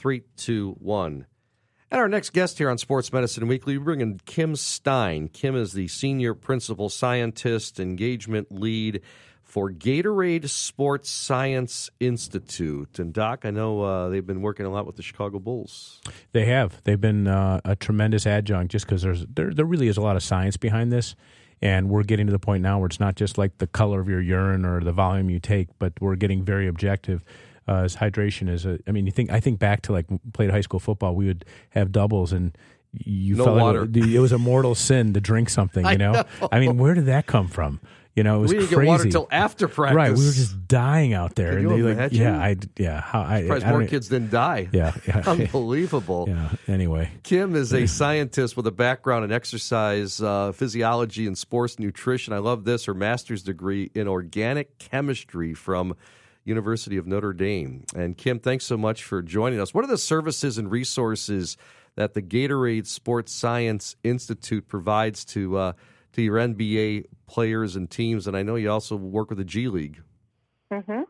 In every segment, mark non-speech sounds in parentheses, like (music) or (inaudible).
Three, two, one. And our next guest here on Sports Medicine Weekly, we bring in Kim Stein. Kim is the senior principal scientist, engagement lead for Gatorade Sports Science Institute. And Doc, I know uh, they've been working a lot with the Chicago Bulls. They have. They've been uh, a tremendous adjunct just because there's there, there really is a lot of science behind this. And we're getting to the point now where it's not just like the color of your urine or the volume you take, but we're getting very objective uh, as hydration is a. I mean, you think I think back to like played high school football. We would have doubles and you no felt water. Like it, was a mortal sin to drink something. You know? know. I mean, where did that come from? You know, it was we didn't crazy. get water until after practice. Right, we were just dying out there. Can and they? Like, yeah, I yeah. How I, Surprised I more kids didn't die. Yeah, yeah, (laughs) Unbelievable. yeah. Anyway, Kim is a (laughs) scientist with a background in exercise uh, physiology and sports nutrition. I love this. Her master's degree in organic chemistry from University of Notre Dame. And Kim, thanks so much for joining us. What are the services and resources that the Gatorade Sports Science Institute provides to uh, to your NBA players and teams? And I know you also work with the G League. hmm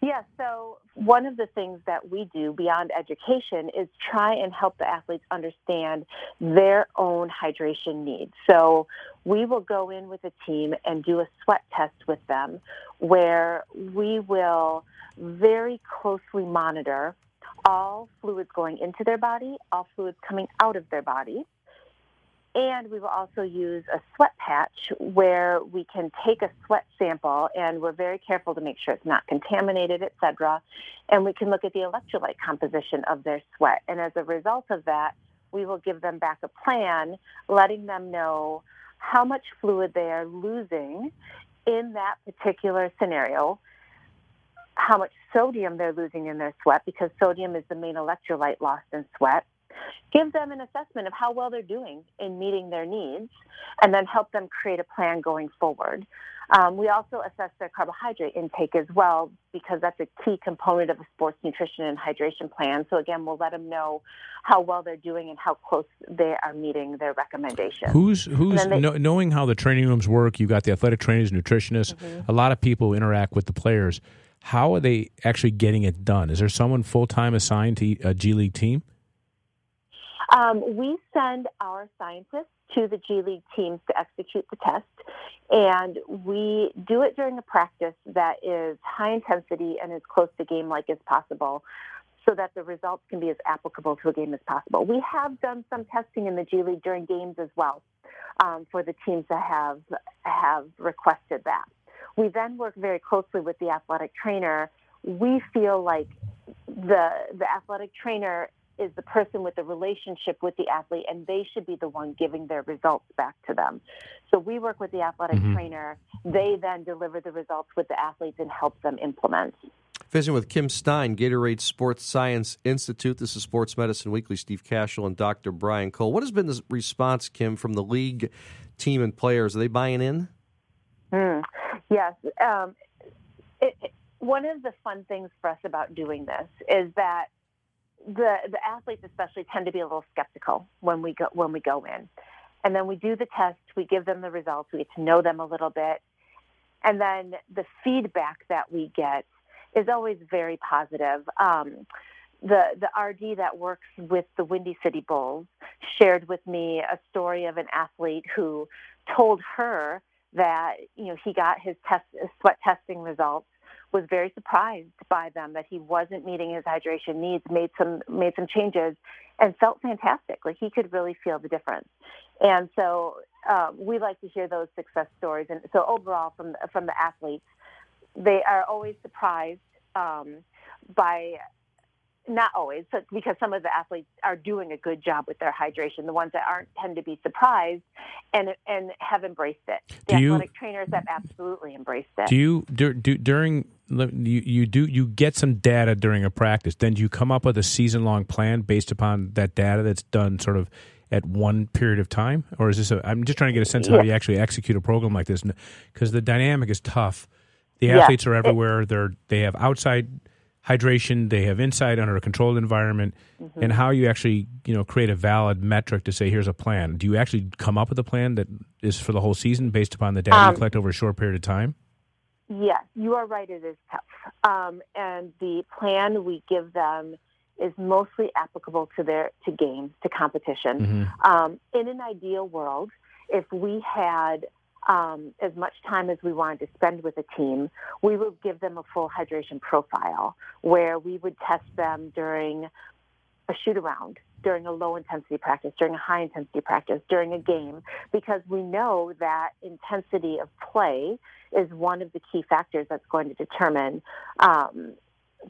Yeah, so one of the things that we do beyond education is try and help the athletes understand their own hydration needs. So we will go in with a team and do a sweat test with them where we will very closely monitor all fluids going into their body, all fluids coming out of their body. And we will also use a sweat patch where we can take a sweat sample and we're very careful to make sure it's not contaminated, et cetera. And we can look at the electrolyte composition of their sweat. And as a result of that, we will give them back a plan letting them know how much fluid they are losing in that particular scenario, how much sodium they're losing in their sweat, because sodium is the main electrolyte lost in sweat give them an assessment of how well they're doing in meeting their needs, and then help them create a plan going forward. Um, we also assess their carbohydrate intake as well because that's a key component of a sports nutrition and hydration plan. So again, we'll let them know how well they're doing and how close they are meeting their recommendations. who's who's they- kno- knowing how the training rooms work? You've got the athletic trainers, nutritionists, Mm-hmm. a lot of people interact with the players. How are they actually getting it done? Is there someone full time assigned to a G League team? Um, we send our scientists to the G League teams to execute the test, and we do it during a practice that is high intensity and as close to game like as possible. So that the results can be as applicable to a game as possible. We have done some testing in the G League during games as well um, for the teams that have have requested that. We then work very closely with the athletic trainer. We feel like the the athletic trainer is the person with the relationship with the athlete, and they should be the one giving their results back to them. So we work with the athletic Mhm. trainer. They then deliver the results with the athletes and help them implement. Visiting with Kim Stein, Gatorade Sports Science Institute. This is Sports Medicine Weekly. Steve Kashul and Dr. Brian Cole. What has been the response, Kim, from the league team and players? Are they buying in? Mm. Yes. Um, it, it- one of the fun things for us about doing this is that the the athletes especially tend to be a little skeptical when we go when we go in, and then we do the test. We give them the results. We get to know them a little bit, and then the feedback that we get is always very positive. Um, the the RD that works with the Windy City Bulls shared with me a story of an athlete who told her that you know he got his test sweat testing results was very surprised by them that he wasn't meeting his hydration needs made some made some changes and felt fantastic. Like he could really feel the difference. And so um, we like to hear those success stories. And so overall from from the athletes they are always surprised um, by not always, but because some of the athletes are doing a good job with their hydration. The ones that aren't tend to be surprised and and have embraced it. The Do you- athletic trainers have absolutely embraced it. Do you dur- do, during you you do you get some data during a practice? Then do you come up with a season long plan based upon that data that's done sort of at one period of time, or is this? A, I'm just trying to get a sense of how you actually execute a program like this, because the dynamic is tough. The Yeah. athletes are everywhere. They're they have outside hydration, they have inside under a controlled environment, Mm-hmm. and how you actually you know create a valid metric to say here's a plan. Do you actually come up with a plan that is for the whole season based upon the data you Um, collect over a short period of time? Yes, you are right. It is tough. Um, and the plan we give them is mostly applicable to their to games, to competition. Mm-hmm. Um, in an ideal world, if we had um, as much time as we wanted to spend with a team, we would give them a full hydration profile where we would test them during a shoot around, during a low intensity practice, during a high intensity practice, during a game, because we know that intensity of play is one of the key factors that's going to determine um,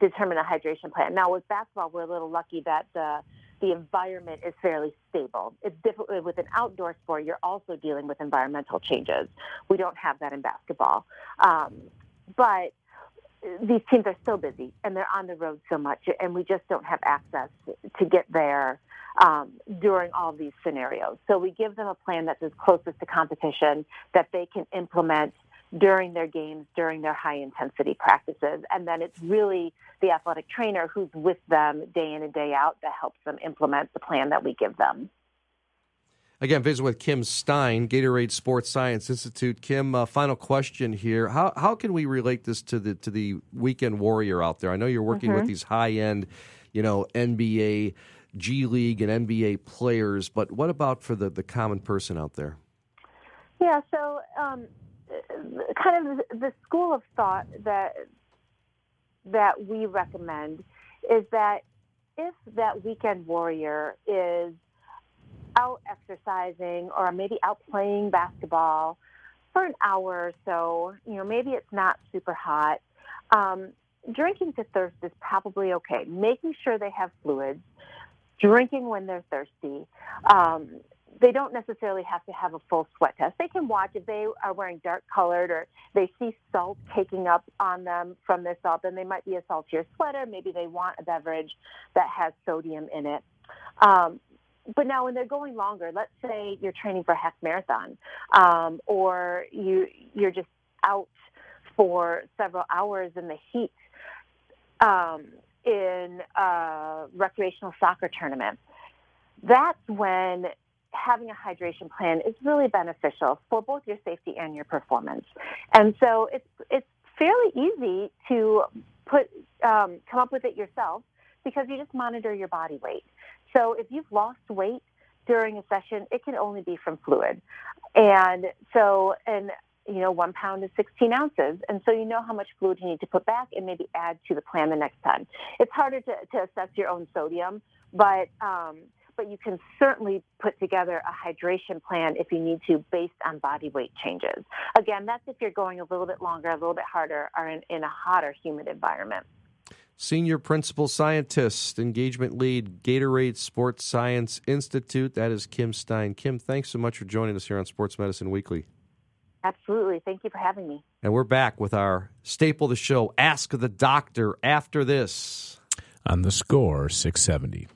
determine a hydration plan. Now with basketball, we're a little lucky that the the environment is fairly stable. It's different with an outdoor sport. You're also dealing with environmental changes. We don't have that in basketball, um, but these teams are so busy and they're on the road so much, and we just don't have access to get there um, during all these scenarios. So we give them a plan that's as closest to competition that they can implement during their games, during their high intensity practices. And then it's really the athletic trainer who's with them day in and day out that helps them implement the plan that we give them. Again, visit with Kim Stein, Gatorade Sports Science Institute. Kim, uh, final question here: How how can we relate this to the to the weekend warrior out there? I know you're working mm-hmm. with these high end, you know, NBA, G League, and NBA players, but what about for the the common person out there? Yeah, so um, kind of the school of thought that that we recommend is that if that weekend warrior is out exercising or maybe out playing basketball for an hour or so, you know, maybe it's not super hot. Um, drinking to thirst is probably okay. Making sure they have fluids, drinking when they're thirsty, um, they don't necessarily have to have a full sweat test. They can watch if they are wearing dark colored or they see salt caking up on them from their salt, then they might be a saltier sweater. Maybe they want a beverage that has sodium in it. Um, but now when they're going longer, let's say you're training for a half marathon, um, or you you're just out for several hours in the heat um, in a recreational soccer tournament. That's when having a hydration plan is really beneficial for both your safety and your performance. And so it's it's fairly easy to put um, come up with it yourself because you just monitor your body weight. So if you've lost weight during a session, it can only be from fluid. And so and you know, one pound is 16 ounces. And so you know how much fluid you need to put back and maybe add to the plan the next time. It's harder to, to assess your own sodium, but um, but you can certainly put together a hydration plan if you need to based on body weight changes. Again, that's if you're going a little bit longer, a little bit harder, or in, in a hotter, humid environment. Senior Principal Scientist, Engagement Lead, Gatorade Sports Science Institute. That is Kim Stein. Kim, thanks so much for joining us here on Sports Medicine Weekly. Absolutely. Thank you for having me. And we're back with our staple of the show, Ask the Doctor, after this. On the score, 670.